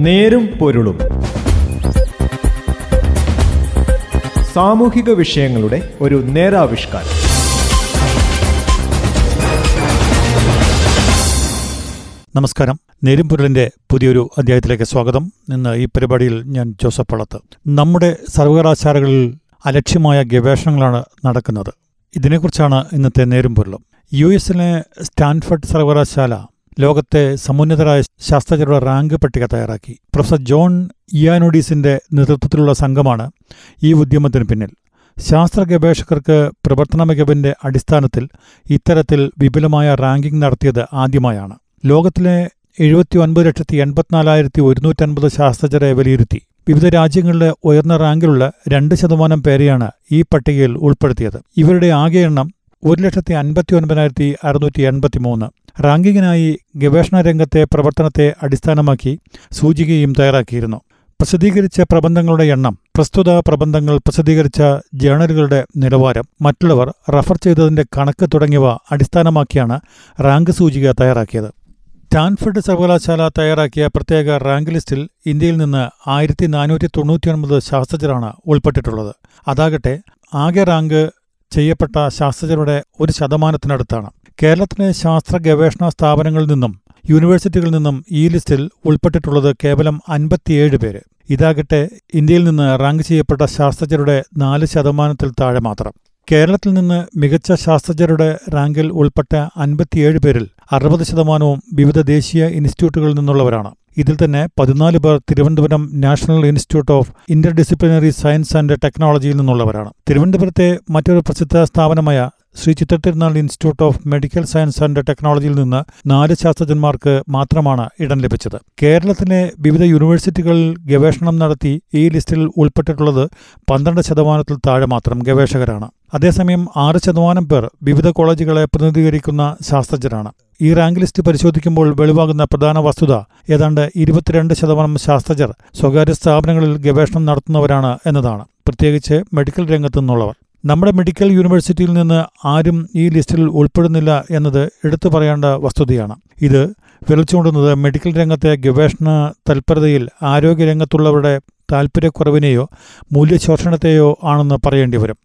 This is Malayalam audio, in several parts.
നേരും പൊരുളും. സാമൂഹിക വിഷയങ്ങളുടെ ഒരു നേരാവിഷ്കാരം. നമസ്കാരം. നേരുംപൊരുളിന്റെ പുതിയൊരു അധ്യായത്തിലേക്ക് സ്വാഗതം. ഇന്ന് ഈ പരിപാടിയിൽ ഞാൻ ജോസഫ് പള്ളത്ത് നമ്മുടെ സർവകലാശാലകളിൽ അലക്ഷ്യമായ ഗവേഷണങ്ങളാണ് നടക്കുന്നത്. ഇതിനെക്കുറിച്ചാണ് ഇന്നത്തെ നേരുംപുരലും യു എസിലെ സ്റ്റാൻഫർഡ് സർവകലാശാല ലോകത്തെ സമുന്നതരായ ശാസ്ത്രജ്ഞരുടെ റാങ്ക് പട്ടിക തയ്യാറാക്കി. പ്രൊഫസർ ജോൺ ഇയാനോഡീസിന്റെ നേതൃത്വത്തിലുള്ള സംഘമാണ് ഈ ഉദ്യമത്തിന് പിന്നിൽ. ശാസ്ത്ര ഗവേഷകർക്ക് പ്രവർത്തന മികവിന്റെ അടിസ്ഥാനത്തിൽ ഇത്തരത്തിൽ വിപുലമായ റാങ്കിംഗ് നടത്തിയത് ആദ്യമായാണ്. ലോകത്തിലെ എഴുപത്തി ഒൻപത് ലക്ഷത്തി എൺപത്തിനാലായിരത്തി ഒരുന്നൂറ്റൻപത് ശാസ്ത്രജ്ഞരെ വിലയിരുത്തി. വിവിധ രാജ്യങ്ങളിലെ ഉയർന്ന റാങ്കിലുള്ള രണ്ട് ശതമാനം പേരെയാണ് ഈ പട്ടികയിൽ ഉൾപ്പെടുത്തിയത്. ഇവരുടെ ആകെ എണ്ണം ഒരു ലക്ഷത്തി അൻപത്തി ഒൻപതിനായിരത്തി അറുന്നൂറ്റി എൺപത്തി മൂന്ന് റാങ്കിങ്ങിനായി ഗവേഷണ രംഗത്തെ പ്രവർത്തനത്തെ അടിസ്ഥാനമാക്കി സൂചികയും തയ്യാറാക്കിയിരുന്നു. പ്രസിദ്ധീകരിച്ച പ്രബന്ധങ്ങളുടെ എണ്ണം പ്രസ്തുത പ്രബന്ധങ്ങൾ പ്രസിദ്ധീകരിച്ച ജേണലുകളുടെ നിലവാരം മറ്റുള്ളവർ റഫർ ചെയ്തതിന്റെ കണക്ക് തുടങ്ങിയവ അടിസ്ഥാനമാക്കിയാണ് റാങ്ക് സൂചിക തയ്യാറാക്കിയത്. സ്റ്റാൻഫർഡ് സർവകലാശാല തയ്യാറാക്കിയ പ്രത്യേക റാങ്ക് ലിസ്റ്റിൽ ഇന്ത്യയിൽ നിന്ന് ആയിരത്തി നാനൂറ്റി തൊണ്ണൂറ്റിയൊൻപത് ശാസ്ത്രജ്ഞരാണ് ഉൾപ്പെട്ടിട്ടുള്ളത്. അതാകട്ടെ ആകെ റാങ്ക് ചെയ്യപ്പെട്ട ശാസ്ത്രജ്ഞരുടെ ഒരു ശതമാനത്തിനടുത്താണ്. കേരളത്തിലെ ശാസ്ത്ര ഗവേഷണ സ്ഥാപനങ്ങളിൽ നിന്നും യൂണിവേഴ്സിറ്റികളിൽ നിന്നും ഈ ലിസ്റ്റിൽ ഉൾപ്പെട്ടിട്ടുള്ളത് കേവലം അൻപത്തിയേഴ് പേര്. ഇതാകട്ടെ ഇന്ത്യയിൽ നിന്ന് റാങ്ക് ചെയ്യപ്പെട്ട ശാസ്ത്രജ്ഞരുടെ നാല് ശതമാനത്തിൽ താഴെ മാത്രം. കേരളത്തിൽ നിന്ന് മികച്ച ശാസ്ത്രജ്ഞരുടെ റാങ്കിൽ ഉൾപ്പെട്ട അൻപത്തിയേഴ് പേരിൽ അറുപത് ശതമാനവും വിവിധ ദേശീയ ഇൻസ്റ്റിറ്റ്യൂട്ടുകളിൽ നിന്നുള്ളവരാണ്. ഇതിൽ തന്നെ പതിനാല് പേർ Thiruvananthapuram national institute of interdisciplinary science and ടെക്നോളജിയിൽ നിന്നുള്ളവരാണ്. തിരുവനന്തപുരത്തെ മറ്റൊരു പ്രസിദ്ധ സ്ഥാപനമായ Sree Chitra Tirunal institute of medical science and ടെക്നോളജിയിൽ നിന്ന് നാല് ശാസ്ത്രജ്ഞന്മാർക്ക് മാത്രമാണ് ഇടം ലഭിച്ചത്. കേരളത്തിലെ വിവിധ യൂണിവേഴ്സിറ്റികളിൽ ഗവേഷണം നടത്തി ഈ ലിസ്റ്റിൽ ഉൾപ്പെട്ടിട്ടുള്ളത് പന്ത്രണ്ട് ശതമാനത്തിൽ താഴെ മാത്രം ഗവേഷകരാണ്. അതേസമയം ആറ് ശതമാനം പേർ വിവിധ കോളേജുകളെ പ്രതിനിധീകരിക്കുന്ന ശാസ്ത്രജ്ഞരാണ്. ഈ റാങ്ക് ലിസ്റ്റ് പരിശോധിക്കുമ്പോൾ വെളിവാകുന്ന പ്രധാന വസ്തുത ഏതാണ്ട് ഇരുപത്തിരണ്ട് ശതമാനം ശാസ്ത്രജ്ഞർ സ്വകാര്യ സ്ഥാപനങ്ങളിൽ ഗവേഷണം നടത്തുന്നവരാണ് എന്നതാണ്. പ്രത്യേകിച്ച് മെഡിക്കൽ രംഗത്തു നിന്നുള്ളവർ. നമ്മുടെ മെഡിക്കൽ യൂണിവേഴ്സിറ്റിയിൽ നിന്ന് ആരും ഈ ലിസ്റ്റിൽ ഉൾപ്പെടുന്നില്ല എന്നത് എടുത്തു പറയേണ്ട വസ്തുതയാണ്. ഇത് വിളിച്ചുകൊണ്ടുന്നത് മെഡിക്കൽ രംഗത്തെ ഗവേഷണ തൽപരതയിൽ ആരോഗ്യരംഗത്തുള്ളവരുടെ താൽപ്പര്യക്കുറവിനെയോ മൂല്യശോഷണത്തെയോ ആണെന്ന് പറയേണ്ടി വരും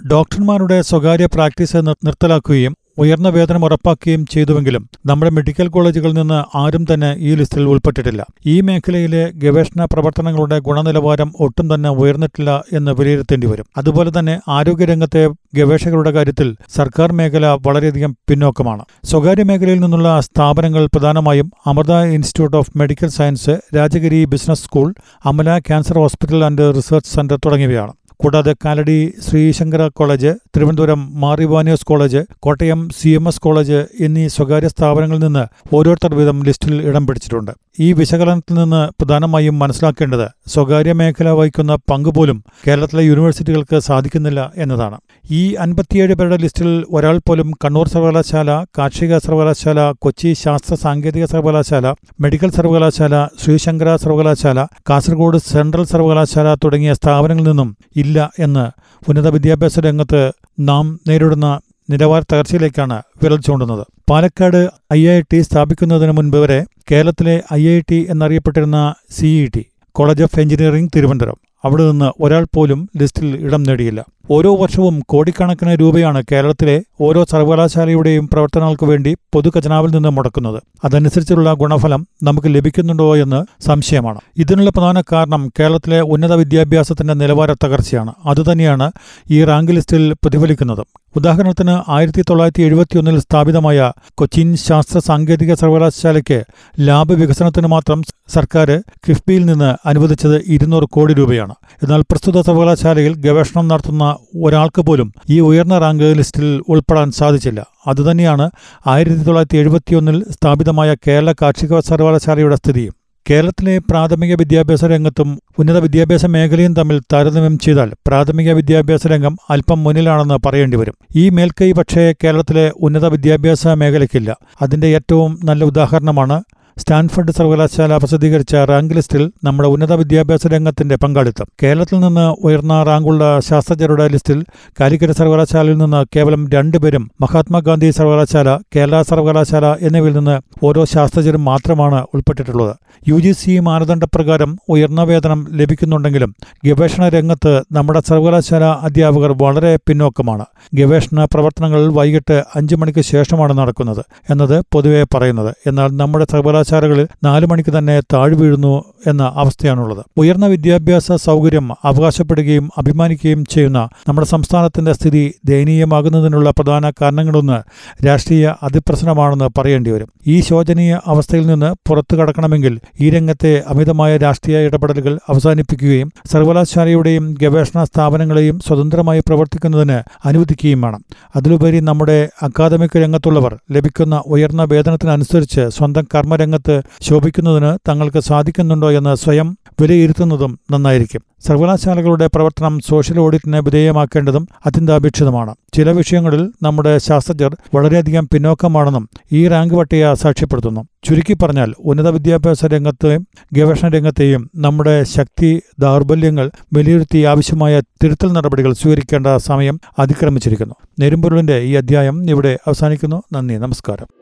ഡോക്ടർമാരുടെ സ്വകാര്യ പ്രാക്ടീസ് നിർത്തലാക്കുകയും ഉയർന്ന വേതനം ഉറപ്പാക്കുകയും ചെയ്തുവെങ്കിലും നമ്മുടെ മെഡിക്കൽ കോളേജുകളിൽ നിന്ന് ആരും തന്നെ ഈ ലിസ്റ്റിൽ ഉൾപ്പെട്ടിട്ടില്ല. ഈ മേഖലയിലെ ഗവേഷണ പ്രവർത്തനങ്ങളുടെ ഗുണനിലവാരം ഒട്ടും തന്നെ ഉയർന്നിട്ടില്ല എന്ന് വിലയിരുത്തേണ്ടി വരും. അതുപോലെ തന്നെ ആരോഗ്യരംഗത്തെ ഗവേഷകരുടെ കാര്യത്തിൽ സർക്കാർ മേഖല വളരെയധികം പിന്നോക്കമാണ്. സ്വകാര്യ മേഖലയിൽ നിന്നുള്ള സ്ഥാപനങ്ങൾ പ്രധാനമായും Amrita institute of medical science Rajagiri business school Amala cancer hospital and research centre തുടങ്ങിയവയാണ്. കൂടാതെ Kalady Sree Shankara college Thiruvananthapuram Mar Ivanios college Kottayam C M S college എന്നീ സ്വകാര്യ സ്ഥാപനങ്ങളിൽ നിന്ന് ഓരോരുത്തർ വീതം ലിസ്റ്റിൽ ഇടം പിടിച്ചിട്ടുണ്ട്. ഈ വിശകലനത്തിൽ നിന്ന് പ്രധാനമായും മനസ്സിലാക്കേണ്ടത് സ്വകാര്യ മേഖല വഹിക്കുന്ന പങ്കുപോലും കേരളത്തിലെ യൂണിവേഴ്സിറ്റികൾക്ക് സാധിക്കുന്നില്ല എന്നതാണ്. ഈ അൻപത്തിയേഴ് പേരുടെ ലിസ്റ്റിൽ ഒരാൾ പോലും കണ്ണൂർ സർവകലാശാല കാർഷിക സർവകലാശാല കൊച്ചി ശാസ്ത്ര സാങ്കേതിക സർവകലാശാല മെഡിക്കൽ സർവകലാശാല ശ്രീശങ്കര സർവകലാശാല കാസർഗോഡ് സെൻട്രൽ സർവകലാശാല തുടങ്ങിയ സ്ഥാപനങ്ങളിൽ നിന്നും ഇല്ല എന്ന് ഉന്നത വിദ്യാഭ്യാസ രംഗത്ത് നാം നേരിടുന്ന നിലവാര തകർച്ചയിലേക്കാണ് വിരൽ ചൂണ്ടുന്നത്. പാലക്കാട് ഐ ഐ ടി സ്ഥാപിക്കുന്നതിന് മുൻപ് വരെ കേരളത്തിലെ ഐ ഐ ടി എന്നറിയപ്പെട്ടിരുന്ന C E T college of engineering Thiruvananthapuram. അവിടെ നിന്ന് ഒരാൾ പോലും ലിസ്റ്റിൽ ഇടം നേടിയില്ല. ഓരോ വർഷവും കോടിക്കണക്കിന് രൂപയാണ് കേരളത്തിലെ ഓരോ സർവകലാശാലയുടെയും പ്രവർത്തനങ്ങൾക്ക് വേണ്ടി പൊതുഖജനാവിൽ നിന്ന് മുടക്കുന്നത്. അതനുസരിച്ചുള്ള ഗുണഫലം നമുക്ക് ലഭിക്കുന്നുണ്ടോ എന്ന് സംശയമാണ്. ഇതിനുള്ള പ്രധാന കാരണം കേരളത്തിലെ ഉന്നത വിദ്യാഭ്യാസത്തിന്റെ നിലവാര തകർച്ചയാണ്. അതുതന്നെയാണ് ഈ റാങ്ക് ലിസ്റ്റിൽ പ്രതിഫലിക്കുന്നത്. ഉദാഹരണത്തിന് ആയിരത്തി തൊള്ളായിരത്തി എഴുപത്തിയൊന്നിൽ സ്ഥാപിതമായ കൊച്ചിൻ ശാസ്ത്ര സാങ്കേതിക സർവകലാശാലയ്ക്ക് ലാബ് വികസനത്തിന് മാത്രം സർക്കാർ കിഫ്ബിയിൽ നിന്ന് അനുവദിച്ചത് ഇരുന്നൂറ് കോടി രൂപയാണ്. എന്നാൽ പ്രസ്തുത സർവകലാശാലയിൽ ഗവേഷണം നടത്തുന്ന ഒരാൾക്ക് പോലും ഈ ഉയർന്ന റാങ്ക് ലിസ്റ്റിൽ ഉൾപ്പെടാൻ സാധിച്ചില്ല. അതുതന്നെയാണ് ആയിരത്തി തൊള്ളായിരത്തി എഴുപത്തിയൊന്നിൽ സ്ഥാപിതമായ കേരള കാർഷിക സർവകലാശാലയുടെ സ്ഥിതിയും. കേരളത്തിലെ പ്രാഥമിക വിദ്യാഭ്യാസ രംഗത്തും ഉന്നത വിദ്യാഭ്യാസ മേഖലയും തമ്മിൽ താരതമ്യം ചെയ്താൽ പ്രാഥമിക വിദ്യാഭ്യാസ രംഗം അല്പം മുന്നിലാണെന്ന് പറയേണ്ടി വരും. ഈ മേൽക്കൈ പക്ഷേ കേരളത്തിലെ ഉന്നത വിദ്യാഭ്യാസ മേഖലയ്ക്കില്ല. അതിന്റെ ഏറ്റവും നല്ല ഉദാഹരണമാണ് സ്റ്റാൻഫോർഡ് സർവകലാശാല പ്രസിദ്ധീകരിച്ച റാങ്ക് ലിസ്റ്റിൽ നമ്മുടെ ഉന്നത വിദ്യാഭ്യാസ രംഗത്തിന്റെ പങ്കാളിത്തം. കേരളത്തിൽ നിന്ന് ഉയർന്ന റാങ്കുള്ള ശാസ്ത്രജ്ഞരുടെ ലിസ്റ്റിൽ കാലിക്കറ്റ് സർവകലാശാലയിൽ നിന്ന് കേവലം രണ്ടുപേരും മഹാത്മാഗാന്ധി സർവകലാശാല കേരള സർവകലാശാല എന്നിവയിൽ നിന്ന് ഓരോ ശാസ്ത്രജ്ഞരും മാത്രമാണ് ഉൾപ്പെട്ടിട്ടുള്ളത്. യു ജി സി മാനദണ്ഡപ്രകാരം ഉയർന്ന വേതനം ലഭിക്കുന്നുണ്ടെങ്കിലും ഗവേഷണ രംഗത്ത് നമ്മുടെ സർവകലാശാല അധ്യാപകർ വളരെ പിന്നോക്കമാണ്. ഗവേഷണ പ്രവർത്തനങ്ങൾ വൈകിട്ട് അഞ്ചു മണിക്ക് ശേഷമാണ് നടക്കുന്നത് എന്നത് പൊതുവെ പറയുന്നത്. എന്നാൽ നമ്മുടെ സർവകലാശാലകളിൽ നാലു മണിക്ക് തന്നെ താഴ്വീഴുന്നു എന്ന അവസ്ഥയാണുള്ളത്. ഉയർന്ന വിദ്യാഭ്യാസ സൗകര്യം അവകാശപ്പെടുകയും അഭിമാനിക്കുകയും ചെയ്യുന്ന നമ്മുടെ സംസ്ഥാനത്തിന്റെ സ്ഥിതി ദയനീയമാകുന്നതിനുള്ള പ്രധാന കാരണങ്ങളൊന്ന് രാഷ്ട്രീയ അതിപ്രശ്നമാണെന്ന് പറയേണ്ടി വരും. ഈ ശോചനീയ അവസ്ഥയിൽ നിന്ന് പുറത്തു കടക്കണമെങ്കിൽ ഈ രംഗത്തെ അമിതമായ രാഷ്ട്രീയ ഇടപെടലുകൾ അവസാനിപ്പിക്കുകയും സർവകലാശാലയുടെയും ഗവേഷണ സ്ഥാപനങ്ങളെയും സ്വതന്ത്രമായി പ്രവർത്തിക്കുന്നതിന് അനുവദിക്കുകയും വേണം. അതിലുപരി നമ്മുടെ അക്കാദമിക് രംഗത്തുള്ളവർ ലഭിക്കുന്ന ഉയർന്ന വേതനത്തിനനുസരിച്ച് സ്വന്തം കർമ്മരംഗത്ത് ശോഭിക്കുന്നതിന് തങ്ങൾക്ക് സാധിക്കുന്നുണ്ടോ എന്ന് സ്വയം വിലയിരുത്തുന്നതും നന്നായിരിക്കും. സർവകലാശാലകളുടെ പ്രവർത്തനം സോഷ്യൽ ഓഡിറ്റിന് വിധേയമാക്കേണ്ടതും അത്യന്താപേക്ഷിതമാണ്. ചില വിഷയങ്ങളിൽ നമ്മുടെ ശാസ്ത്രജ്ഞർ വളരെയധികം പിന്നോക്കമാണെന്നും ഈ റാങ്ക് പട്ടിക സാക്ഷ്യപ്പെടുത്തുന്നു. ചുരുക്കി പറഞ്ഞാൽ ഉന്നത വിദ്യാഭ്യാസ രംഗത്തെയും ഗവേഷണ രംഗത്തെയും നമ്മുടെ ശക്തി ദൗർബല്യങ്ങൾ വിലയിരുത്തി ആവശ്യമായ തിരുത്തൽ നടപടികൾ സ്വീകരിക്കേണ്ട സമയം അതിക്രമിച്ചിരിക്കുന്നു. നെരുമ്പൊരുളിന്റെ ഈ അധ്യായം ഇവിടെ അവസാനിക്കുന്നു. നന്ദി. നമസ്കാരം.